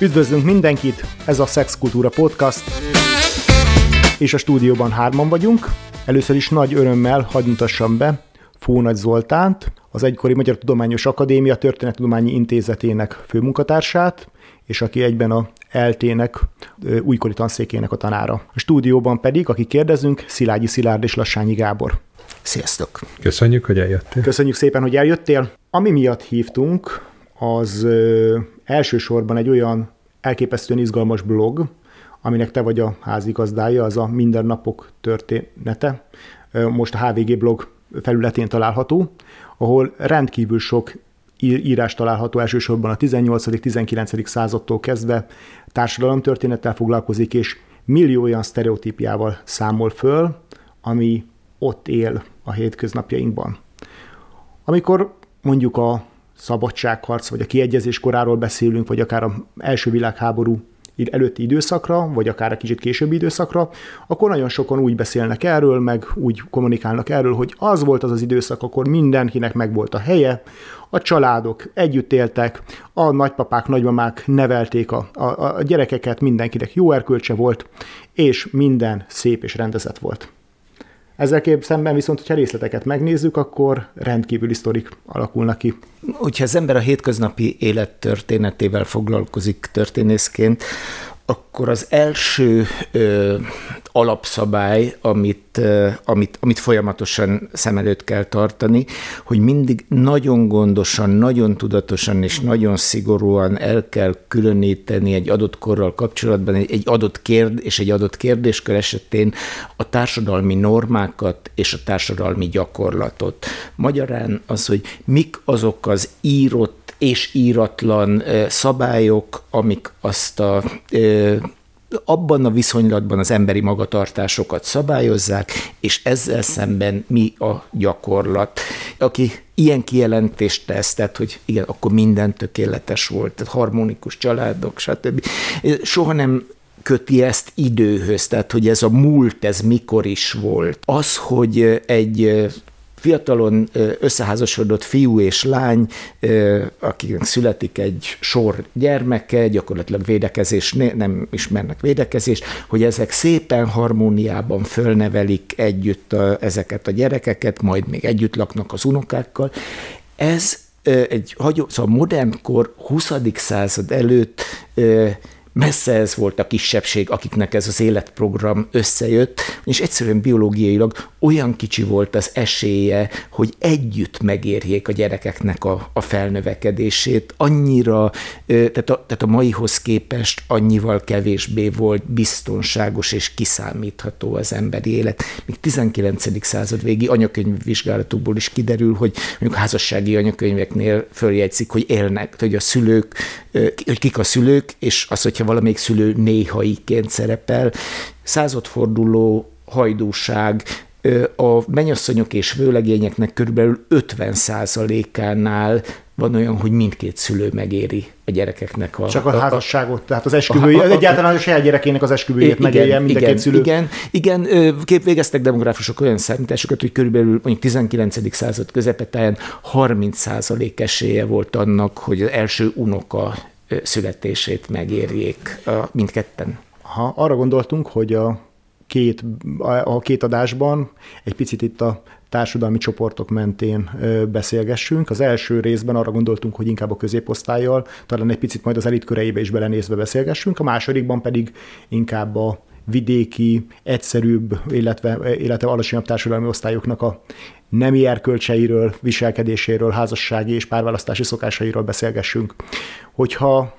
Üdvözlünk mindenkit, ez a Szexkultúra Podcast, és a stúdióban hárman vagyunk. Először is nagy örömmel hadd mutassam be Fónagy Zoltánt, az egykori Magyar Tudományos Akadémia Történettudományi Intézetének főmunkatársát, és aki egyben a eltének újkori tanszékének a tanára. A stúdióban pedig, aki kérdezünk, Szilágyi Szilárd és Lassányi Gábor. Sziasztok! Köszönjük, hogy eljöttél. Köszönjük szépen, hogy eljöttél. Ami miatt hívtunk, az elsősorban egy olyan elképesztően izgalmas blog, aminek te vagy a házigazdája, az a Mindennapok története. Most a HVG blog felületén található, ahol rendkívül sok írás található elsősorban a 18.-19. századtól kezdve társadalomtörténettel foglalkozik, és millió olyan sztereotípiával számol föl, ami ott él a hétköznapjainkban. Amikor mondjuk a szabadságharc, vagy a kiegyezés koráról beszélünk, vagy akár a első világháború előtti időszakra, vagy akár egy kicsit későbbi időszakra, akkor nagyon sokan úgy beszélnek erről, meg úgy kommunikálnak erről, hogy az volt az az időszak, akkor mindenkinek megvolt a helye, a családok együtt éltek, a nagypapák, nagymamák nevelték a, a, a gyerekeket, mindenkinek jó erkölcse volt, és minden szép és rendezett volt. Ezzel kép szemben viszont, hogyha részleteket megnézzük, akkor rendkívüli sztorik alakulnak ki. Hogyha az ember a hétköznapi élet történetével foglalkozik történészként, akkor az első ö, alapszabály, amit, ö, amit, amit folyamatosan szem előtt kell tartani, hogy mindig nagyon gondosan, nagyon tudatosan és nagyon szigorúan el kell különíteni egy adott korral kapcsolatban egy, egy adott kérd és egy adott kérdéskör esetén a társadalmi normákat és a társadalmi gyakorlatot. Magyarán az, hogy mik azok az írott és íratlan szabályok, amik azt a abban a viszonylatban az emberi magatartásokat szabályozzák, és ezzel szemben mi a gyakorlat. Aki ilyen kijelentést tesz, tehát hogy igen, akkor minden tökéletes volt, tehát harmonikus családok, stb. Soha nem köti ezt időhöz, tehát hogy ez a múlt, ez mikor is volt. Az, hogy egy fiatalon összeházasodott fiú és lány, akiknek születik egy sor gyermeke, gyakorlatilag védekezés, nem ismernek védekezést, hogy ezek szépen harmóniában fölnevelik együtt a, ezeket a gyerekeket, majd még együtt laknak az unokákkal. Ez egy hagyó, szóval modern kor 20. század előtt messze ez volt a kisebbség, akiknek ez az életprogram összejött, és egyszerűen biológiailag olyan kicsi volt az esélye, hogy együtt megérjék a gyerekeknek a, a felnövekedését. Annyira, tehát a, tehát a maihoz képest annyival kevésbé volt biztonságos és kiszámítható az emberi élet. Még 19. század végi anyakönyvvizsgálatokból is kiderül, hogy mondjuk házassági anyakönyveknél följegyzik, hogy élnek, hogy a szülők, hogy kik a szülők, és az, hogyha valamelyik szülő néhaiként szerepel. Századforduló hajdúság, a mennyasszonyok és vőlegényeknek körülbelül 50 ánál van olyan, hogy mindkét szülő megéri a gyerekeknek a... Csak a, a házasságot, tehát az esküvőjét, az egyáltalán a saját gyerekének az esküvőjét megélje mind igen, szülő. Igen, igen, kép végeztek demográfusok olyan számításokat, hogy körülbelül mondjuk 19. század közepetáján 30% esélye volt annak, hogy az első unoka születését megérjék mindketten. Ha arra gondoltunk, hogy a két, a két adásban egy picit itt a társadalmi csoportok mentén beszélgessünk. Az első részben arra gondoltunk, hogy inkább a középosztályjal, talán egy picit majd az elit is belenézve beszélgessünk, a másodikban pedig inkább a vidéki, egyszerűbb, illetve, illetve alacsonyabb társadalmi osztályoknak a nemi erkölcseiről, viselkedéséről, házassági és párválasztási szokásairól beszélgessünk. Hogyha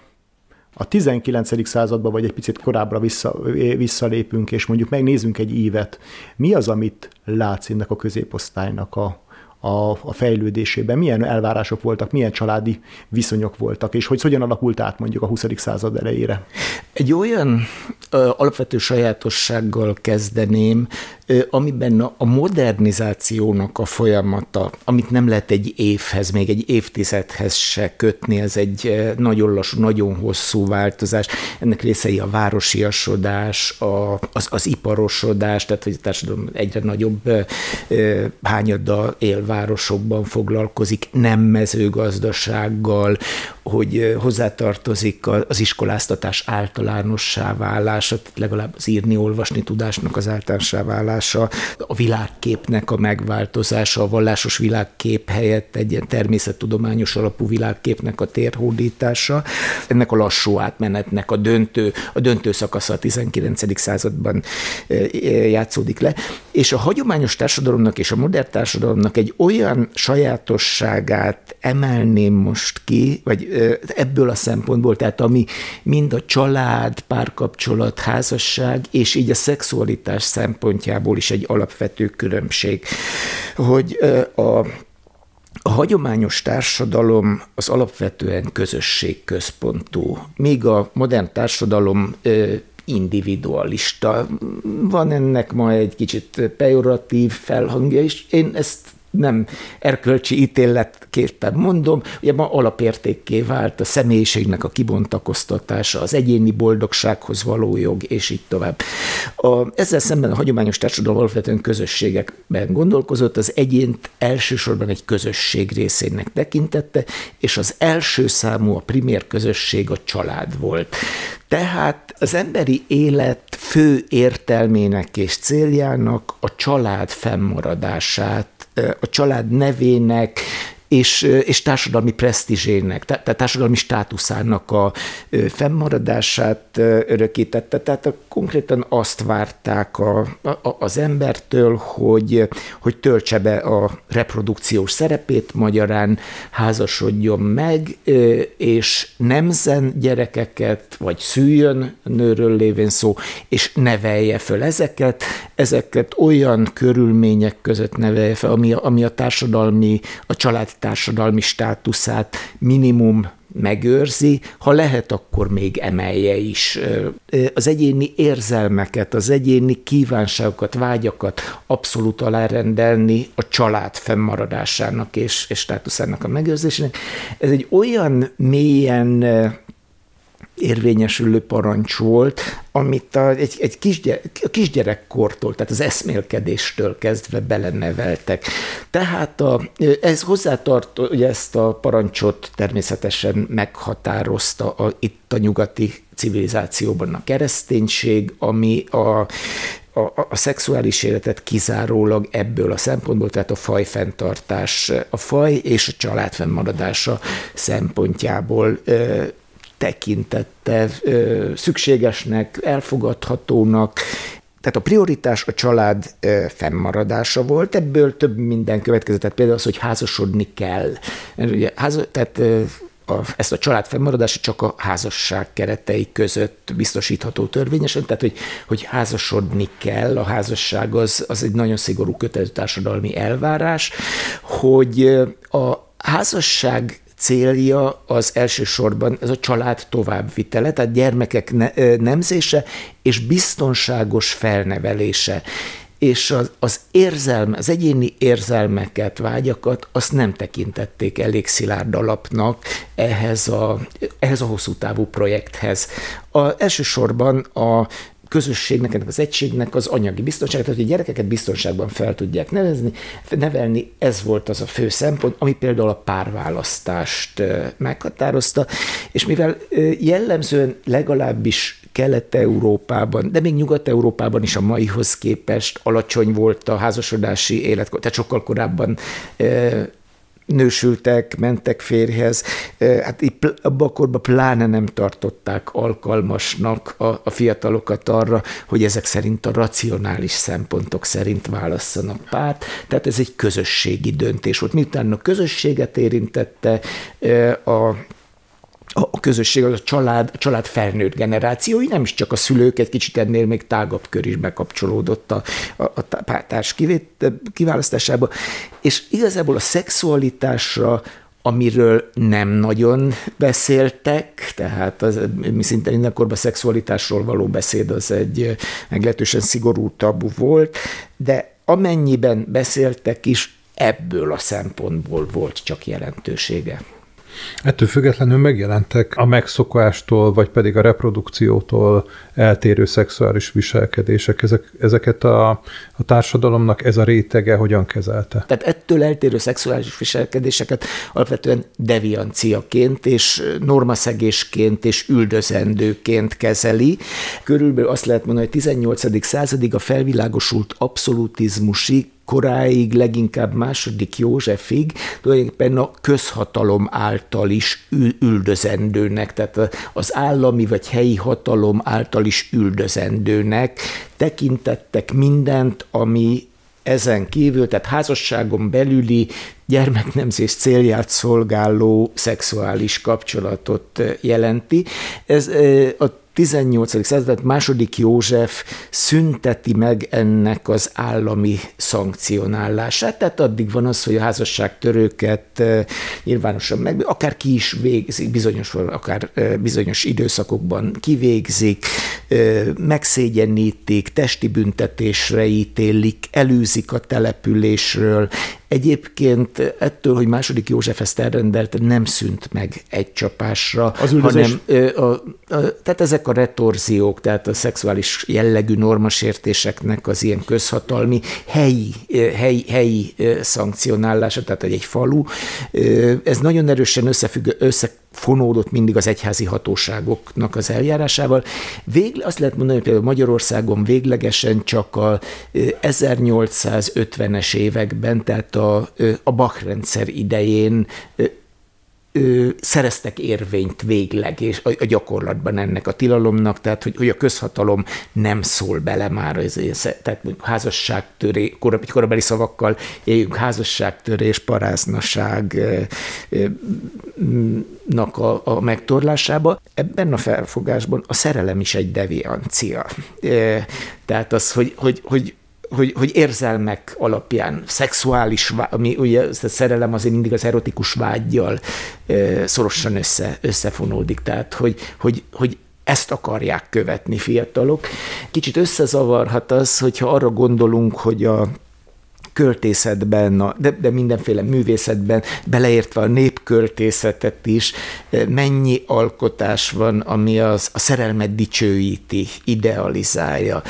a 19. században, vagy egy picit korábbra vissza, visszalépünk, és mondjuk megnézzünk egy évet, mi az, amit látsz ennek a középosztálynak a, a, a fejlődésében, milyen elvárások voltak, milyen családi viszonyok voltak, és hogy hogyan alakult át mondjuk a 20. század elejére? Egy olyan ö, alapvető sajátossággal kezdeném, amiben a modernizációnak a folyamata, amit nem lehet egy évhez, még egy évtizedhez se kötni, ez egy nagyon lassú, nagyon hosszú változás. Ennek részei a városiasodás, a, az, az iparosodás, tehát hogy a társadalom egyre nagyobb hányada él városokban foglalkozik, nem mezőgazdasággal, hogy hozzátartozik az iskoláztatás általánossá válása, legalább az írni-olvasni tudásnak az általánossá válása, a világképnek a megváltozása, a vallásos világkép helyett egy ilyen természettudományos alapú világképnek a térhódítása, ennek a lassú átmenetnek a döntő, a döntő szakasza a 19. században játszódik le, és a hagyományos társadalomnak és a modern társadalomnak egy olyan sajátosságát emelném most ki, vagy ebből a szempontból, tehát ami mind a család, párkapcsolat, házasság, és így a szexualitás szempontjából is egy alapvető különbség, hogy a a hagyományos társadalom az alapvetően közösségközpontú, míg a modern társadalom individualista. Van ennek ma egy kicsit pejoratív felhangja is. Én ezt nem erkölcsi ítéletképpen mondom, ugye ma alapértékké vált a személyiségnek a kibontakoztatása, az egyéni boldogsághoz való jog, és így tovább. A, ezzel szemben a hagyományos társadalom alapvetően közösségekben gondolkozott, az egyént elsősorban egy közösség részének tekintette, és az első számú, a primér közösség a család volt. Tehát az emberi élet fő értelmének és céljának a család fennmaradását a család nevének, és, és társadalmi presztízsének, tehát társadalmi státuszának a fennmaradását örökítette. Tehát konkrétan azt várták a, a, az embertől, hogy, hogy töltse be a reprodukciós szerepét, magyarán házasodjon meg, és nemzen gyerekeket, vagy szüljön, nőről lévén szó, és nevelje föl ezeket, ezeket olyan körülmények között nevelje fel, ami, ami a társadalmi, a család társadalmi státuszát minimum megőrzi, ha lehet, akkor még emelje is. Az egyéni érzelmeket, az egyéni kívánságokat, vágyakat abszolút alárendelni a család fennmaradásának és, és státuszának a megőrzésének. Ez egy olyan mélyen érvényesülő parancs volt, amit a, egy, egy kisgyerek, a kisgyerekkortól, tehát az eszmélkedéstől kezdve beleneveltek. Tehát a, ez hozzátart, hogy ezt a parancsot természetesen meghatározta a, itt a nyugati civilizációban a kereszténység, ami a, a, a szexuális életet kizárólag ebből a szempontból, tehát a fajfenntartás, a faj és a család fennmaradása szempontjából tekintette szükségesnek, elfogadhatónak, tehát a prioritás a család fennmaradása volt, ebből több minden következett, tehát például az, hogy házasodni kell. Ugye, ház, tehát a, ezt a család fennmaradása csak a házasság keretei között biztosítható törvényesen, tehát hogy, hogy házasodni kell, a házasság az, az egy nagyon szigorú kötelező társadalmi elvárás, hogy a házasság célja az elsősorban ez a család továbbvitele, tehát gyermekek ne, nemzése és biztonságos felnevelése és az, az érzelme, az egyéni érzelmeket, vágyakat, azt nem tekintették elég szilárd alapnak ehhez a, ehhez a hosszú távú projekthez. A, elsősorban a közösségnek, ennek az egységnek az anyagi biztonság, hogy a gyerekeket biztonságban fel tudják nevezni, nevelni, ez volt az a fő szempont, ami például a párválasztást meghatározta, és mivel jellemzően legalábbis Kelet-Európában, de még Nyugat-Európában is a maihoz képest alacsony volt a házasodási életkor, tehát sokkal korábban nősültek, mentek férjhez, hát itt abban a korban pláne nem tartották alkalmasnak a, a fiatalokat arra, hogy ezek szerint a racionális szempontok szerint válasszanak párt, tehát ez egy közösségi döntés volt. Miután a közösséget érintette, a a közösség, az a család, a család felnőtt generációi, nem is csak a szülők, egy kicsit ennél még tágabb kör is bekapcsolódott a, a, a társ kiválasztásába, és igazából a szexualitásra amiről nem nagyon beszéltek, tehát az, mi szinte mindenkorban szexualitásról való beszéd az egy meglehetősen szigorú tabu volt, de amennyiben beszéltek is, ebből a szempontból volt csak jelentősége. Ettől függetlenül megjelentek a megszokástól, vagy pedig a reprodukciótól eltérő szexuális viselkedések. Ezek, ezeket a, a társadalomnak ez a rétege hogyan kezelte? Tehát ettől eltérő szexuális viselkedéseket alapvetően devianciaként és normaszegésként és üldözendőként kezeli. Körülbelül azt lehet mondani, hogy 18. századig a felvilágosult abszolutizmusi koráig, leginkább második Józsefig tulajdonképpen a közhatalom által is üldözendőnek, tehát az állami vagy helyi hatalom által is üldözendőnek tekintettek mindent, ami ezen kívül, tehát házasságon belüli gyermeknemzés célját szolgáló szexuális kapcsolatot jelenti. Ez a 18. század második József szünteti meg ennek az állami szankcionálását, tehát addig van az, hogy a házasságtörőket nyilvánosan meg, akár ki is végzik, bizonyos, akár bizonyos időszakokban kivégzik, megszégyenítik, testi büntetésre ítélik, előzik a településről, Egyébként ettől, hogy második József ezt elrendelte, nem szűnt meg egy csapásra, az hanem a, a, a, tehát ezek a retorziók, tehát a szexuális jellegű normasértéseknek az ilyen közhatalmi helyi, helyi, helyi szankcionálása, tehát egy falu, ez nagyon erősen összefügg, össze fonódott mindig az egyházi hatóságoknak az eljárásával. Végle, azt lehet mondani, hogy például Magyarországon véglegesen csak a 1850-es években, tehát a, a Bach rendszer idején szereztek érvényt végleg és a, a gyakorlatban ennek a tilalomnak, tehát hogy, hogy a közhatalom nem szól bele már, ez, tehát házasságtöré, korábbi, korabeli szavakkal éljünk házasságtörés, paráznaságnak a, a megtorlásába. Ebben a felfogásban a szerelem is egy deviancia. Tehát az, hogy, hogy, hogy hogy, hogy érzelmek alapján, szexuális, ami ugye a szerelem azért mindig az erotikus vágyjal szorosan össze, összefonódik, tehát hogy, hogy, hogy ezt akarják követni fiatalok. Kicsit összezavarhat az, hogyha arra gondolunk, hogy a költészetben, de, de mindenféle művészetben, beleértve a népköltészetet is, eh, mennyi alkotás van, ami az, a szerelmet dicsőíti, idealizálja.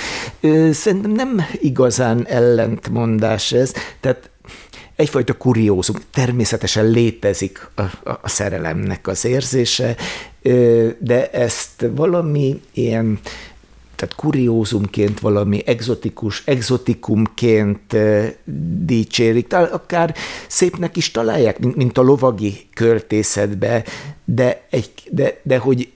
Szerintem nem igazán ellentmondás ez, tehát egyfajta kuriózum. Természetesen létezik a, a, a szerelemnek az érzése, de ezt valami ilyen tehát kuriózumként, valami exotikus, exotikumként eh, dicsérik, akár szépnek is találják, mint, mint a lovagi költészetbe, de, egy, de, de hogy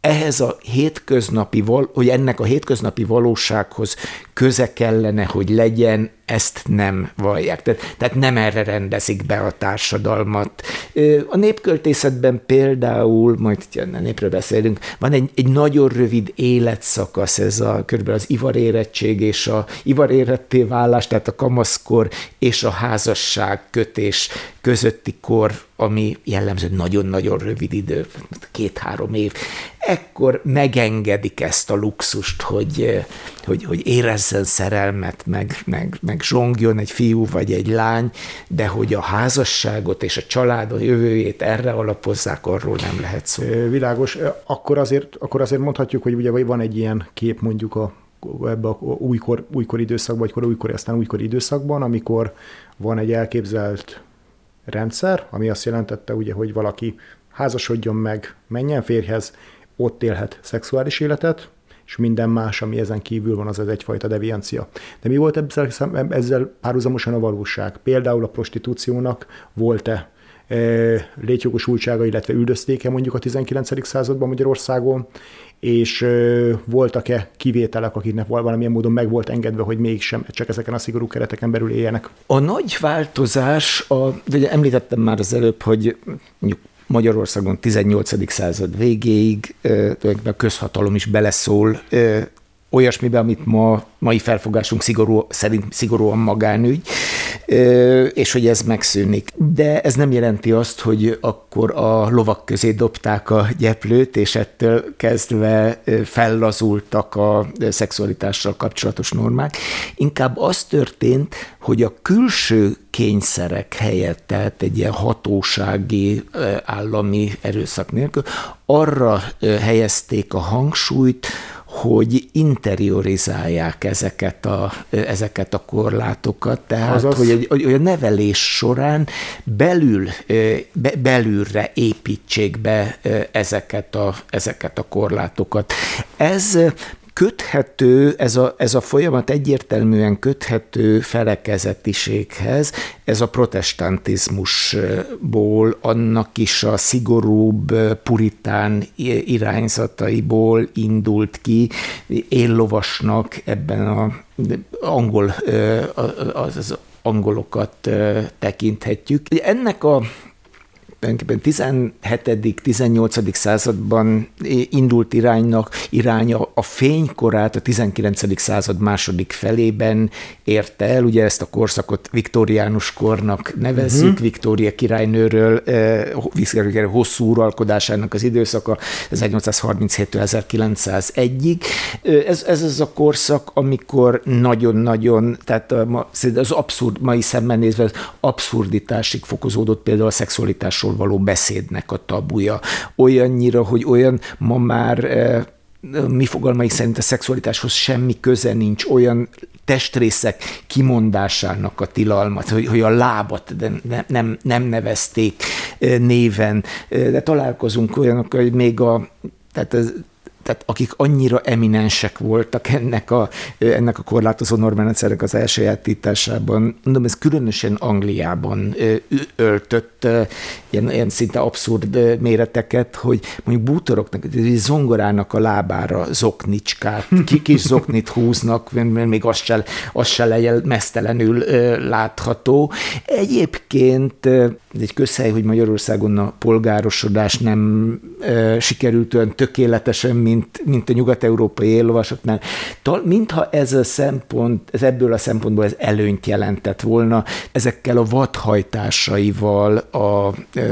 ehhez a hétköznapi, hogy ennek a hétköznapi valósághoz köze kellene, hogy legyen, ezt nem vallják. Tehát, tehát nem erre rendezik be a társadalmat. A népköltészetben például, majd a népről beszélünk, van egy, egy nagyon rövid életszakasz, ez a körülbelül az ivarérettség és a ivaréretté válás, tehát a kamaszkor és a házasság kötés közötti kor, ami jellemző nagyon-nagyon rövid idő, két-három év. Ekkor megengedik ezt a luxust, hogy, hogy, hogy érezzen szerelmet, meg, meg, meg zsongjon egy fiú vagy egy lány, de hogy a házasságot és a család a jövőjét erre alapozzák, arról nem lehet szó. Világos. Akkor azért, akkor azért mondhatjuk, hogy ugye van egy ilyen kép mondjuk a ebbe a újkor, újkor időszakban, vagy újkor, aztán újkor időszakban, amikor van egy elképzelt rendszer, ami azt jelentette, ugye, hogy valaki házasodjon meg, menjen férjhez, ott élhet szexuális életet, és minden más, ami ezen kívül van, az az egyfajta deviancia. De mi volt ezzel, ezzel párhuzamosan a valóság? Például a prostitúciónak volt-e e, létjogosultsága, illetve üldöztéke mondjuk a 19. században Magyarországon, és e, voltak-e kivételek, akiknek valamilyen módon meg volt engedve, hogy mégsem csak ezeken a szigorú kereteken belül éljenek? A nagy változás, a, ugye említettem már az előbb, hogy mondjuk Magyarországon 18. század végéig a közhatalom is beleszól olyasmibe, amit ma, mai felfogásunk szigorú, szerint szigorúan magánügy, és hogy ez megszűnik. De ez nem jelenti azt, hogy akkor a lovak közé dobták a gyeplőt, és ettől kezdve fellazultak a szexualitással kapcsolatos normák. Inkább az történt, hogy a külső kényszerek helyett, tehát egy ilyen hatósági, állami erőszak nélkül, arra helyezték a hangsúlyt, hogy interiorizálják ezeket a, ezeket a korlátokat, tehát Azaz... hogy, hogy a nevelés során belül, be, belülre építsék be ezeket a, ezeket a korlátokat. Ez köthető, ez a, ez a folyamat egyértelműen köthető felekezetiséghez, ez a protestantizmusból, annak is a szigorúbb puritán irányzataiból indult ki, éllovasnak ebben a angol, az angolokat tekinthetjük. Ennek a tulajdonképpen 17.-18. században indult iránynak iránya a fénykorát a 19. század második felében érte el. Ugye ezt a korszakot viktoriánus kornak nevezzük, uh-huh. Viktória királynőről eh, hosszú uralkodásának az időszaka 1837 1901-ig. Ez, ez az a korszak, amikor nagyon-nagyon, tehát az abszurd, mai szemben nézve az abszurditásig fokozódott például a szexualitásról való beszédnek a tabuja. Olyannyira, hogy olyan ma már eh, mi fogalmaik szerint a szexualitáshoz semmi köze nincs, olyan testrészek kimondásának a tilalmat, hogy, hogy a lábat de ne, nem, nem nevezték eh, néven, eh, de találkozunk olyanok, hogy még a tehát az tehát akik annyira eminensek voltak ennek a, ennek a korlátozó normálrendszernek az elsajátításában. Mondom, ez különösen Angliában öltött ilyen, ilyen szinte abszurd méreteket, hogy mondjuk bútoroknak, zongorának a lábára zoknicskát, kis zoknit húznak, mert még az se, az se legyen mesztelenül látható. Egyébként egy közhely, hogy Magyarországon a polgárosodás nem sikerült olyan tökéletesen, mint mint, mint a nyugat-európai éllovasoknál. Mintha ez a szempont, ez ebből a szempontból ez előnyt jelentett volna, ezekkel a vadhajtásaival a,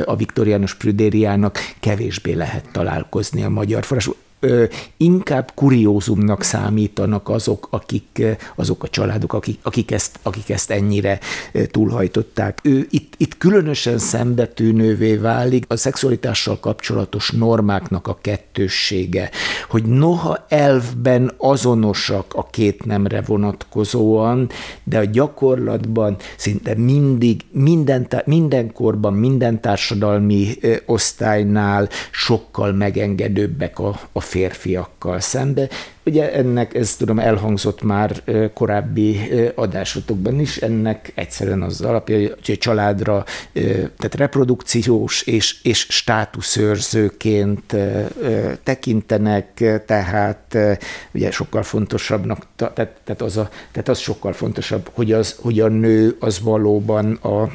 a viktoriánus prüdériának kevésbé lehet találkozni a magyar forrás inkább kuriózumnak számítanak azok, akik, azok a családok, akik, akik, ezt, akik ezt ennyire túlhajtották. Ő itt, itt különösen szembetűnővé válik a szexualitással kapcsolatos normáknak a kettőssége, hogy noha elvben azonosak a két nemre vonatkozóan, de a gyakorlatban szinte mindig, minden, mindenkorban, minden társadalmi osztálynál sokkal megengedőbbek a, a férfiakkal szembe. Ugye ennek, ez tudom, elhangzott már korábbi adásotokban is, ennek egyszerűen az alapja, hogy a családra, tehát reprodukciós és, és státuszőrzőként tekintenek, tehát ugye sokkal fontosabbnak, tehát, tehát, az, a, tehát az sokkal fontosabb, hogy, az, hogy a nő az valóban a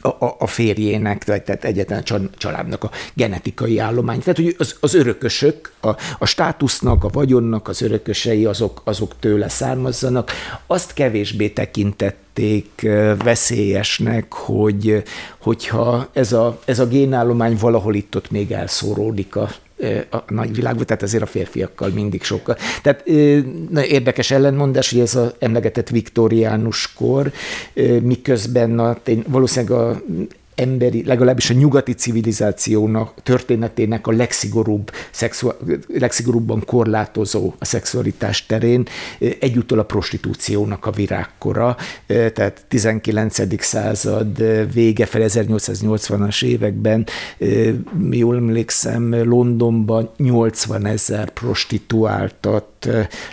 a, a, a férjének, vagy tehát egyetlen családnak a genetikai állomány. Tehát, hogy az, az örökösök, a, a státusznak, a vagyonnak az örökösei, azok, azok tőle származzanak. Azt kevésbé tekintették veszélyesnek, hogy, hogyha ez a, ez a génállomány valahol itt-ott még elszóródik a a nagy világban, tehát ezért a férfiakkal mindig sokkal. Tehát na, érdekes ellenmondás, hogy ez az emlegetett viktoriánus kor, miközben a, valószínűleg a emberi, legalábbis a nyugati civilizációnak, történetének a legszigorúbb, szexu, legszigorúbban korlátozó a szexualitás terén, egyúttal a prostitúciónak a virágkora, tehát 19. század vége fel 1880-as években, jól emlékszem, Londonban 80 ezer prostituáltat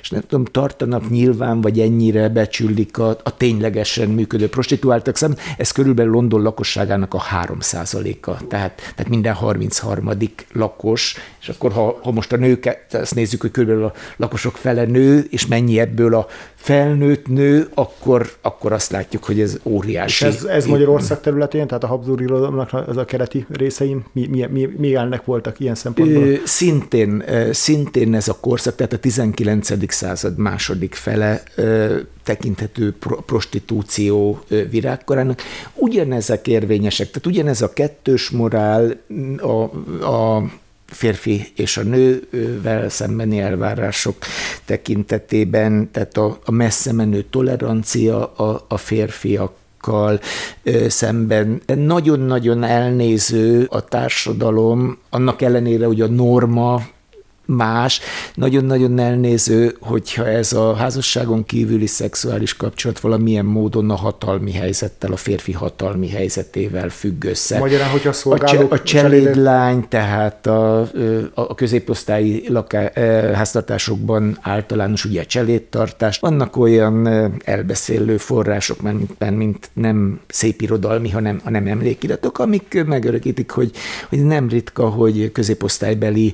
és nem tudom, tartanak nyilván, vagy ennyire becsülik a, a ténylegesen működő prostituáltak szem. Ez körülbelül London lakosságának a 3 a tehát, tehát minden 33. lakos, és akkor ha, ha most a nőket, ezt nézzük, hogy körülbelül a lakosok fele nő, és mennyi ebből a felnőtt nő, akkor, akkor azt látjuk, hogy ez óriási. És ez, ez Magyarország területén, tehát a Habsburg irodalomnak az a kereti részeim, mi, mi, mi, mi elnek voltak ilyen szempontból? Szintén, szintén ez a korszak, tehát a 19. század második fele tekinthető prostitúció virágkorának. Ugyanezek érvényesek, tehát ugyanez a kettős morál, a, a férfi és a nővel szembeni elvárások tekintetében, tehát a, a messze menő tolerancia a, a férfiak szemben. Nagyon-nagyon elnéző a társadalom, annak ellenére, hogy a norma más, nagyon-nagyon elnéző, hogyha ez a házasságon kívüli szexuális kapcsolat valamilyen módon a hatalmi helyzettel, a férfi hatalmi helyzetével függ össze. Magyarán, hogyha szolgálók... A, cselédlány, tehát a, a középosztályi laká, háztartásokban általános ugye a cselédtartás. Vannak olyan elbeszélő források, mint, mint nem szépirodalmi, hanem, hanem emlékiratok, amik megörökítik, hogy, hogy nem ritka, hogy középosztálybeli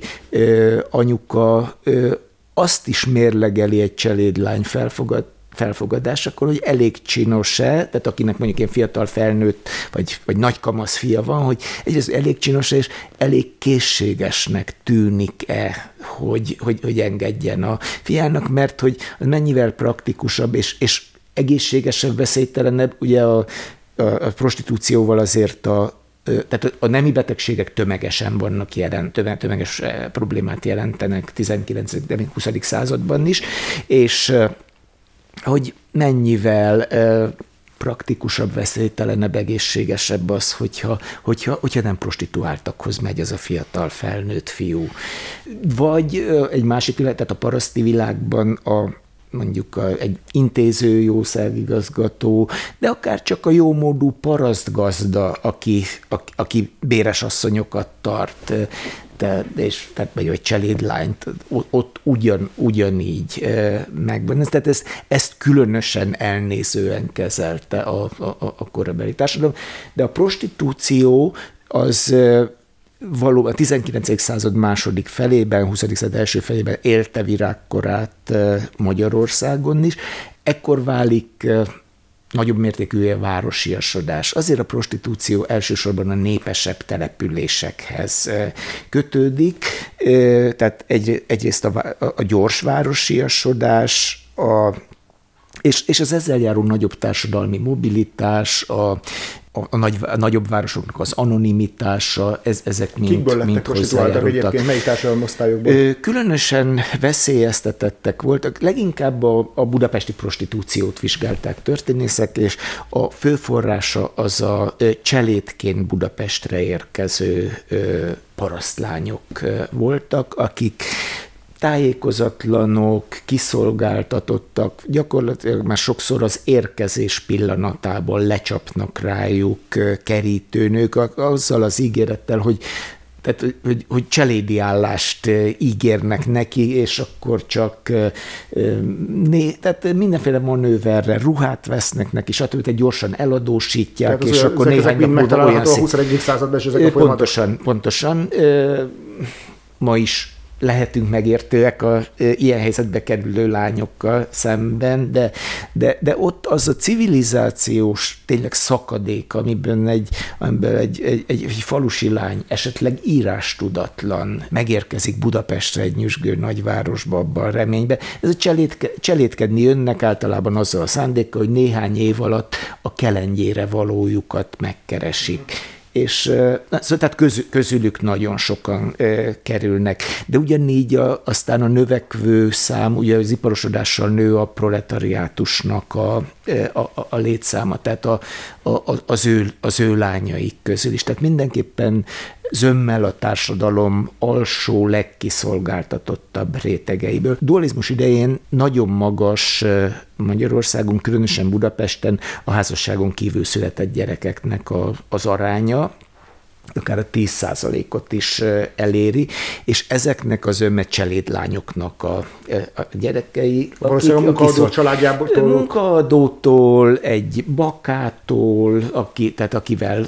anyuka ö, azt is mérlegeli egy cselédlány felfogad, felfogadásakor, hogy elég csinos-e, tehát akinek mondjuk ilyen fiatal felnőtt, vagy, vagy nagy kamasz fia van, hogy egyrészt elég csinos és elég készségesnek tűnik-e, hogy, hogy, hogy engedjen a fiának, mert hogy mennyivel praktikusabb és, és egészségesebb, veszélytelenebb, ugye a, a prostitúcióval azért a, tehát a nemi betegségek tömegesen vannak jelen, tömeges problémát jelentenek 19. 20. században is, és hogy mennyivel praktikusabb, veszélytelenebb, egészségesebb az, hogyha, hogyha, hogyha nem prostituáltakhoz megy az a fiatal felnőtt fiú. Vagy egy másik világ, tehát a paraszti világban a mondjuk egy intéző jószágigazgató, de akár csak a jómódú parasztgazda, aki, aki béres asszonyokat tart, te, és, tehát vagy egy cselédlányt, ott ugyan, ugyanígy megvan. Tehát ezt, ezt különösen elnézően kezelte a, a, a korabeli társadalom, de a prostitúció az valóban a 19. század második felében, 20. század első felében élte virágkorát Magyarországon is. Ekkor válik nagyobb mértékű a városiasodás. Azért a prostitúció elsősorban a népesebb településekhez kötődik, tehát egy, egyrészt a, a gyors városiasodás, a és, és az ezzel járó nagyobb társadalmi mobilitás, a a, a, nagy, a nagyobb városoknak az anonimitása, ez, ezek mind, Kikből lettek mind prostituáltak egyébként? Melyik társadalmi osztályokból? Különösen veszélyeztetettek voltak. Leginkább a, a budapesti prostitúciót vizsgálták történészek, és a főforrása az a cselédként Budapestre érkező parasztlányok voltak, akik tájékozatlanok, kiszolgáltatottak, gyakorlatilag már sokszor az érkezés pillanatában lecsapnak rájuk kerítőnök, azzal az ígérettel, hogy tehát, hogy, hogy cselédi állást ígérnek neki, és akkor csak né, tehát mindenféle manőverre ruhát vesznek neki, stb. Tehát gyorsan eladósítják, tehát és akkor néhány nap múlva olyan a 21. században, és ezek a Pontosan, pontosan. Ma is lehetünk megértőek a ilyen helyzetbe kerülő lányokkal szemben, de, de, de ott az a civilizációs tényleg szakadék, amiben egy, amiben egy, egy, egy, egy falusi lány esetleg írástudatlan megérkezik Budapestre egy nyüzsgő nagyvárosba abban a reményben. Ez a cselédke, cselédkedni önnek általában azzal a szándékkal, hogy néhány év alatt a kelengyére valójukat megkeresik és szóval tehát közül, közülük nagyon sokan kerülnek. De ugyanígy a, aztán a növekvő szám, ugye az iparosodással nő a proletariátusnak a, a, a létszáma, tehát a, a, az, ő, az ő lányaik közül is. Tehát mindenképpen zömmel a társadalom alsó, legkiszolgáltatottabb rétegeiből. Dualizmus idején nagyon magas Magyarországon, különösen Budapesten a házasságon kívül született gyerekeknek az aránya, akár a 10%-ot is eléri, és ezeknek az cselédlányoknak a, a gyerekei. Valószínűleg a munkaadó családjából? Munkaadótól, egy bakától, aki, tehát akivel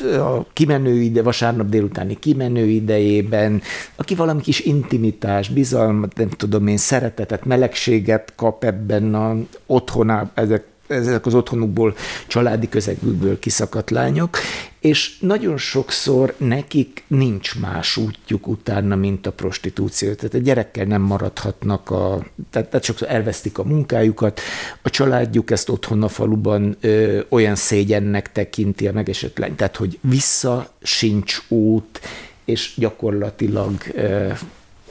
a kimenő ide, vasárnap délutáni kimenő idejében, aki valami kis intimitás, bizalmat, nem tudom én, szeretetet, melegséget kap ebben a otthonában, ezek ezek az otthonukból, családi közegükből kiszakadt lányok, és nagyon sokszor nekik nincs más útjuk utána, mint a prostitúció. Tehát a gyerekkel nem maradhatnak, a, tehát, tehát sokszor elvesztik a munkájukat, a családjuk ezt otthon a faluban ö, olyan szégyennek tekinti a megesett lány, tehát hogy vissza sincs út, és gyakorlatilag ö,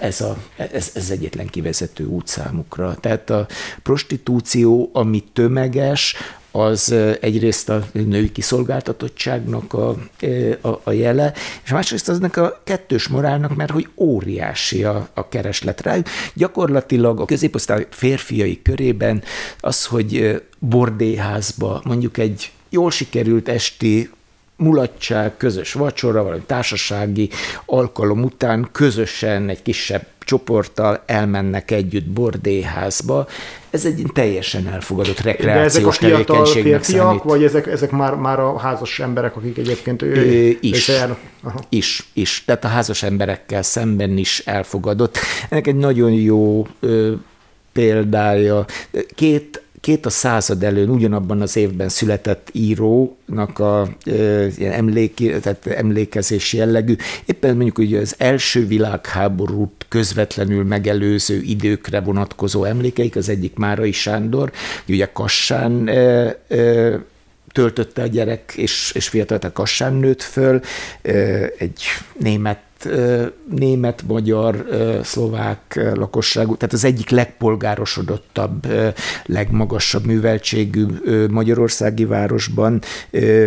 ez, a, ez, ez egyetlen kivezető út számukra. Tehát a prostitúció, ami tömeges, az egyrészt a női kiszolgáltatottságnak a, a, a jele, és másrészt aznak a kettős morálnak, mert hogy óriási a, a kereslet rájuk. Gyakorlatilag a középosztály férfiai körében az, hogy bordéházba mondjuk egy jól sikerült esti mulatság, közös vacsora, vagy társasági alkalom után közösen egy kisebb csoporttal elmennek együtt bordéházba. Ez egy teljesen elfogadott rekreációs De ezek a fiatal férfiak, vagy ezek, ezek már, már a házas emberek, akik egyébként ő, is, is, is. Tehát a házas emberekkel szemben is elfogadott. Ennek egy nagyon jó ö, példája. Két két a század előn ugyanabban az évben született írónak a e, ilyen emléki, tehát emlékezés jellegű, éppen mondjuk ugye az első világháborút közvetlenül megelőző időkre vonatkozó emlékeik, az egyik Márai Sándor, ugye Kassán e, e, töltötte a gyerek, és, és fiatal, tehát Kassán nőtt föl, egy német német, magyar, szlovák lakosságú, tehát az egyik legpolgárosodottabb, legmagasabb műveltségű magyarországi városban,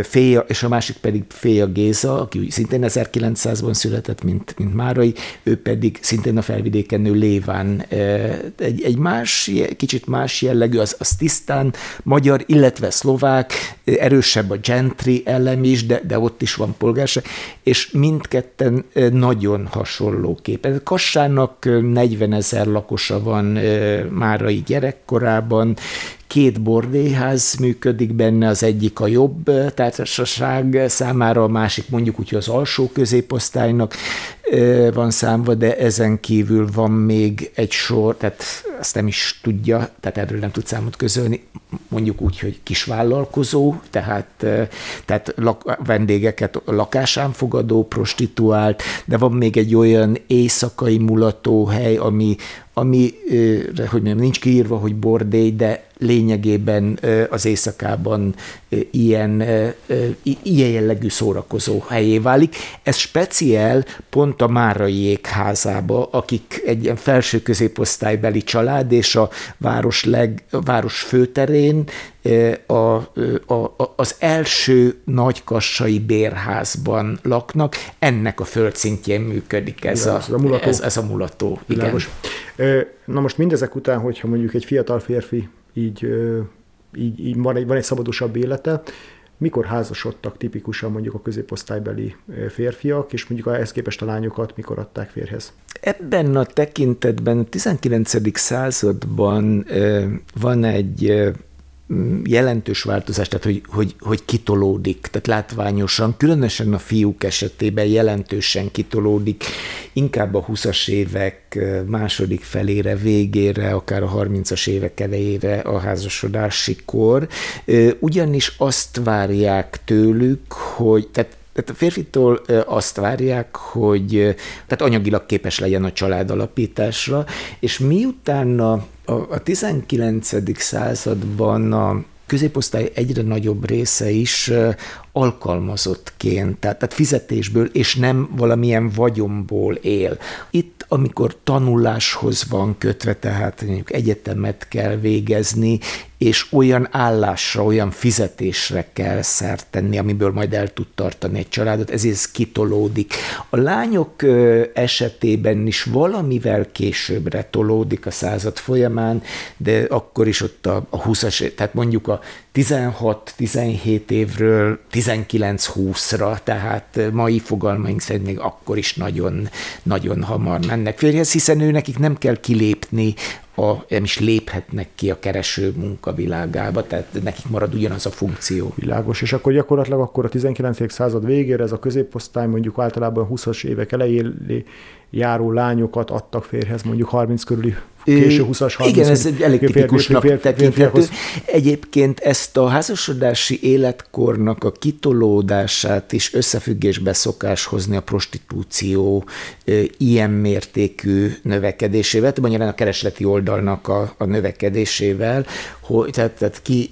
Féja, és a másik pedig Féja Géza, aki szintén 1900-ban született, mint, mint Márai, ő pedig szintén a felvidéken nő Léván. Egy, egy más, kicsit más jellegű, az, az tisztán magyar, illetve szlovák, erősebb a gentry elem is, de, de ott is van polgárság, és mindketten nagyon hasonló kép. Kassának 40 ezer lakosa van márai gyerekkorában, két bordéház működik benne, az egyik a jobb társaság számára, a másik mondjuk úgy, hogy az alsó középosztálynak van számva, de ezen kívül van még egy sor, tehát azt nem is tudja, tehát erről nem tud számot közölni, mondjuk úgy, hogy kisvállalkozó, tehát, tehát lak, vendégeket lakásán fogadó, prostituált, de van még egy olyan éjszakai mulatóhely, ami, ami, hogy mondjam, nincs kiírva, hogy bordély, de lényegében az éjszakában ilyen, ilyen jellegű szórakozó helyé válik. Ez speciál pont a Márai Jégházába, akik egy ilyen felső középosztálybeli család, és a város, leg, a város főterén a, a, az első nagykassai bérházban laknak, ennek a földszintjén működik ez, a, a, mulató. Ez, ez a mulató. Igen. Na most mindezek után, hogyha mondjuk egy fiatal férfi így, így, így van, egy, van egy szabadosabb élete, mikor házasodtak tipikusan mondjuk a középosztálybeli férfiak, és mondjuk ehhez képest a lányokat mikor adták férhez? Ebben a tekintetben a 19. században van egy jelentős változás, tehát hogy, hogy, hogy kitolódik, tehát látványosan, különösen a fiúk esetében jelentősen kitolódik, inkább a 20-as évek második felére, végére, akár a 30-as évek elejére a házasodási kor, ugyanis azt várják tőlük, hogy, tehát tehát a férfitől azt várják, hogy tehát anyagilag képes legyen a család alapításra, és miután a, a 19. században a középosztály egyre nagyobb része is alkalmazottként, tehát, tehát fizetésből, és nem valamilyen vagyomból él. Itt, amikor tanuláshoz van kötve, tehát mondjuk egyetemet kell végezni, és olyan állásra, olyan fizetésre kell szert tenni, amiből majd el tud tartani egy családot, ezért ez kitolódik. A lányok esetében is valamivel későbbre tolódik a század folyamán, de akkor is ott a, a 20-as, tehát mondjuk a 16-17 évről 19-20-ra, tehát mai fogalmaink szerint még akkor is nagyon, nagyon hamar mennek férjhez, hiszen ő nekik nem kell kilépni a, nem is léphetnek ki a kereső munkavilágába, tehát nekik marad ugyanaz a funkció. Világos, és akkor gyakorlatilag akkor a 19. század végére ez a középosztály mondjuk általában 20-as évek elején járó lányokat adtak férhez mondjuk 30 körüli késő 20-as, 30 Igen, ez egy elég tipikusnak tekinthető. Egyébként ezt a házasodási életkornak a kitolódását is összefüggésbe szokás hozni a prostitúció ilyen mértékű növekedésével, magyarán a keresleti oldalnak a, a növekedésével, hogy, tehát, tehát ki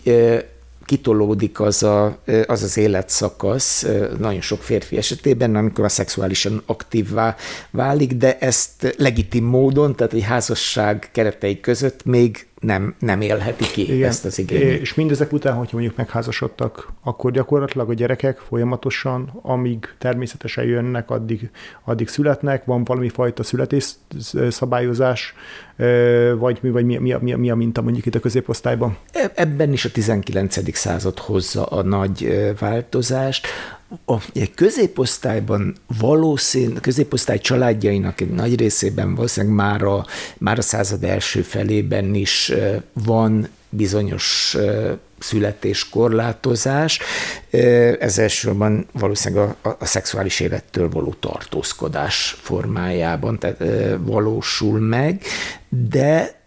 kitolódik az, a, az az életszakasz nagyon sok férfi esetében, amikor a szexuálisan aktívvá válik, de ezt legitim módon, tehát egy házasság keretei között még nem, nem élheti ki Igen. ezt az igényt. És mindezek után, hogyha mondjuk megházasodtak, akkor gyakorlatilag a gyerekek folyamatosan, amíg természetesen jönnek, addig, addig születnek, van valami fajta születés szabályozás, vagy mi, vagy mi, mi, mi, mi a minta mondjuk itt a középosztályban? E, ebben is a 19. század hozza a nagy változást a középosztályban valószínű, középosztály családjainak egy nagy részében valószínűleg már a, már a század első felében is van bizonyos születéskorlátozás. Ez elsősorban valószínűleg a, a, a szexuális élettől való tartózkodás formájában tehát, valósul meg, de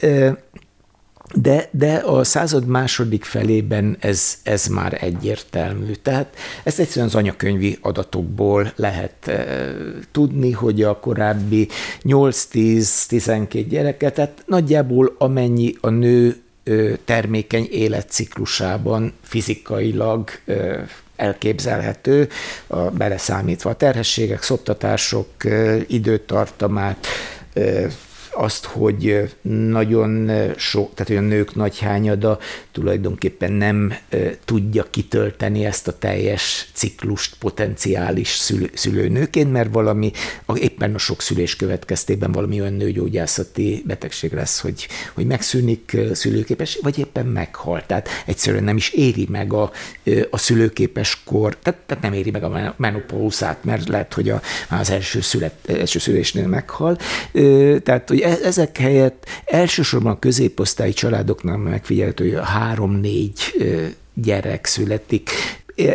de, de a század második felében ez, ez már egyértelmű. Tehát ezt egyszerűen az anyakönyvi adatokból lehet e, tudni, hogy a korábbi 8-10-12 gyereket, tehát nagyjából amennyi a nő e, termékeny életciklusában fizikailag e, elképzelhető, a, beleszámítva a terhességek, szoptatások időtartamát, azt, hogy nagyon sok, tehát olyan nők nagy hányada tulajdonképpen nem tudja kitölteni ezt a teljes ciklust potenciális szülő, szülőnőként, mert valami, éppen a sok szülés következtében valami olyan nőgyógyászati betegség lesz, hogy, hogy megszűnik szülőképes, vagy éppen meghal. Tehát egyszerűen nem is éri meg a, a szülőképes kor, tehát, tehát nem éri meg a menopauszát, mert lehet, hogy a, az első, szület, első szülésnél meghal. Tehát, hogy ezek helyett elsősorban középosztályi családoknál megfigyelhető, hogy a három-négy gyerek születik.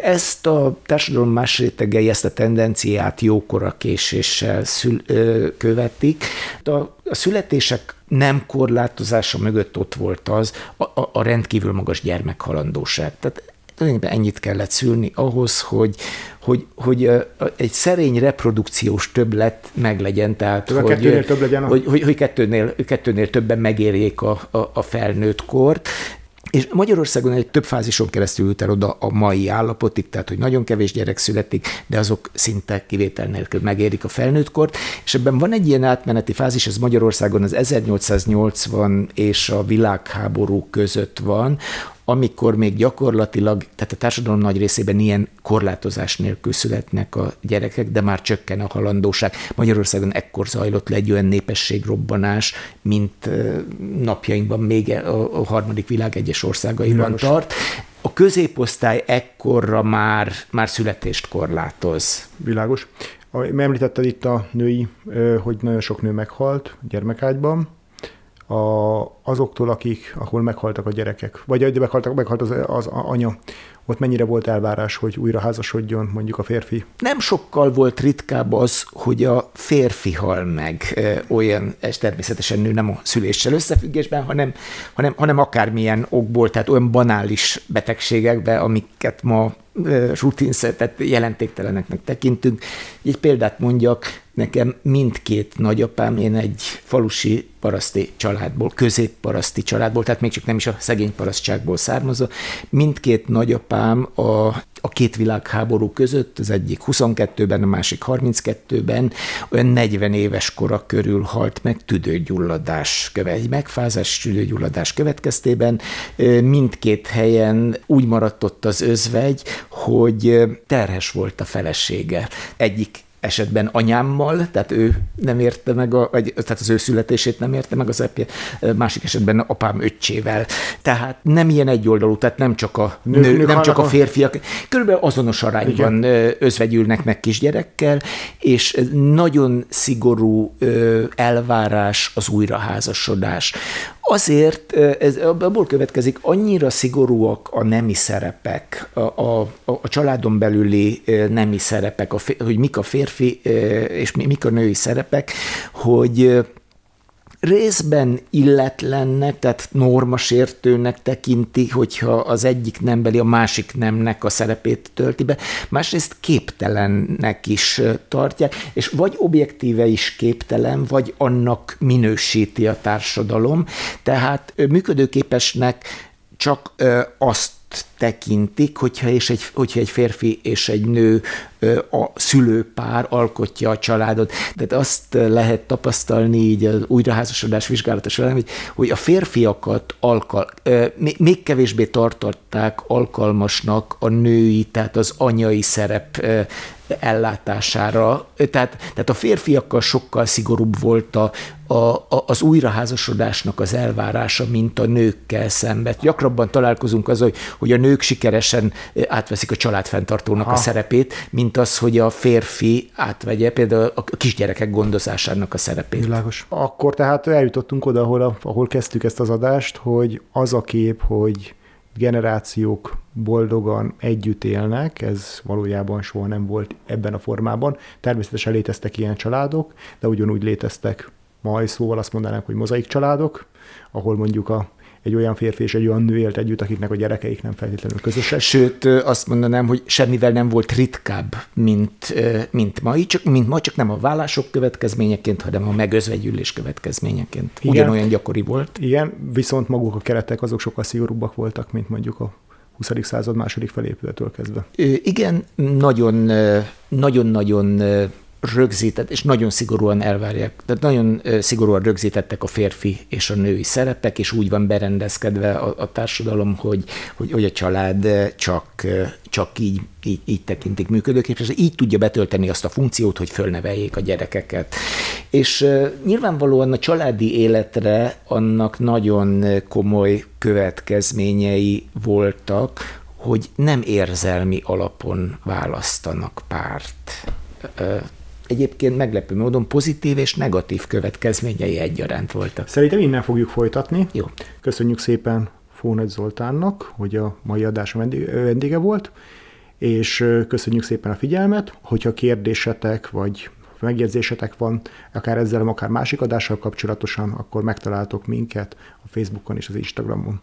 Ezt a társadalom más rétegei ezt a tendenciát jókora késéssel szül, ö, követik. A, a születések nem korlátozása mögött ott volt az a, a, a rendkívül magas gyermekhalandóság. Tehát tulajdonképpen ennyit kellett szülni ahhoz, hogy, hogy, hogy egy szerény reprodukciós többlet meglegyen, tehát hogy, kettőnél több legyen a... hogy, hogy, hogy kettőnél, kettőnél többen megérjék a, a, a felnőtt kort, és Magyarországon egy több fázison keresztül jut el oda a mai állapotig, tehát hogy nagyon kevés gyerek születik, de azok szinte kivétel nélkül megérik a felnőttkort, és ebben van egy ilyen átmeneti fázis, ez Magyarországon az 1880 és a világháború között van, amikor még gyakorlatilag, tehát a társadalom nagy részében ilyen korlátozás nélkül születnek a gyerekek, de már csökken a halandóság. Magyarországon ekkor zajlott le egy olyan népességrobbanás, mint napjainkban még a harmadik világ egyes országaiban Világos. tart. A középosztály ekkorra már, már születést korlátoz. Világos. Említetted itt a női, hogy nagyon sok nő meghalt gyermekágyban, a, azoktól, akik, ahol meghaltak a gyerekek, vagy meghaltak, meghalt az, az anya, ott mennyire volt elvárás, hogy újra házasodjon mondjuk a férfi? Nem sokkal volt ritkább az, hogy a férfi hal meg olyan, ez természetesen nő nem a szüléssel összefüggésben, hanem, hanem, hanem akármilyen okból, tehát olyan banális betegségekbe, amiket ma rutinszer, tehát jelentékteleneknek tekintünk. Egy példát mondjak, nekem mindkét nagyapám, én egy falusi paraszti családból, középparaszti családból, tehát még csak nem is a szegény parasztságból származó, mindkét nagyapám a, a két világháború között, az egyik 22-ben, a másik 32-ben, olyan 40 éves kora körül halt meg tüdőgyulladás követ, egy megfázás tüdőgyulladás következtében. Mindkét helyen úgy maradt ott az özvegy, hogy terhes volt a felesége. Egyik esetben anyámmal, tehát ő nem érte meg, a, vagy, tehát az ő születését nem érte meg az apja, másik esetben apám öccsével. Tehát nem ilyen egyoldalú, tehát nem csak a nő, nő nem csak a férfiak, körülbelül azonos arányban Igen. özvegyülnek meg kisgyerekkel, és nagyon szigorú elvárás az újraházasodás. Azért, ez abból következik, annyira szigorúak a nemi szerepek, a, a, a családon belüli nemi szerepek, a, hogy mik a férfi és mik a női szerepek, hogy részben illetlennek, tehát normasértőnek tekinti, hogyha az egyik nembeli a másik nemnek a szerepét tölti be, másrészt képtelennek is tartják, és vagy objektíve is képtelen, vagy annak minősíti a társadalom, tehát működőképesnek csak azt tekintik, hogyha, és egy, hogyha egy férfi és egy nő a szülőpár alkotja a családot. Tehát azt lehet tapasztalni így az újraházasodás vizsgálata során, hogy, hogy a férfiakat alkal, még kevésbé tartották alkalmasnak a női, tehát az anyai szerep ellátására. Tehát, tehát a férfiakkal sokkal szigorúbb volt a, a, az újraházasodásnak az elvárása, mint a nőkkel szemben. Gyakrabban találkozunk az, hogy, hogy a nők sikeresen átveszik a családfenntartónak ha. a szerepét, mint az, hogy a férfi átvegye például a kisgyerekek gondozásának a szerepét. Világos. Akkor tehát eljutottunk oda, ahol, ahol kezdtük ezt az adást, hogy az a kép, hogy generációk boldogan együtt élnek, ez valójában soha nem volt ebben a formában. Természetesen léteztek ilyen családok, de ugyanúgy léteztek mai szóval azt mondanánk, hogy mozaik családok, ahol mondjuk a egy olyan férfi és egy olyan nő élt együtt, akiknek a gyerekeik nem feltétlenül közösek. Sőt, azt mondanám, hogy semmivel nem volt ritkább, mint, mint ma, csak, mint ma, csak nem a vállások következményeként, hanem a megözvegyülés következményeként. Igen, Ugyanolyan gyakori volt. Igen, viszont maguk a keretek azok sokkal szigorúbbak voltak, mint mondjuk a 20. század második felépületől kezdve. Igen, nagyon, nagyon-nagyon rögzített, és nagyon szigorúan elvárják, tehát nagyon szigorúan rögzítettek a férfi és a női szerepek, és úgy van berendezkedve a, a társadalom, hogy, hogy, hogy a család csak, csak így, így, így tekintik működőképes, így tudja betölteni azt a funkciót, hogy fölneveljék a gyerekeket. És nyilvánvalóan a családi életre annak nagyon komoly következményei voltak, hogy nem érzelmi alapon választanak párt egyébként meglepő módon pozitív és negatív következményei egyaránt voltak. Szerintem innen fogjuk folytatni. Jó. Köszönjük szépen Fónagy Zoltánnak, hogy a mai adás vendége volt, és köszönjük szépen a figyelmet. Hogyha kérdésetek vagy megjegyzésetek van, akár ezzel, akár másik adással kapcsolatosan, akkor megtaláltok minket a Facebookon és az Instagramon.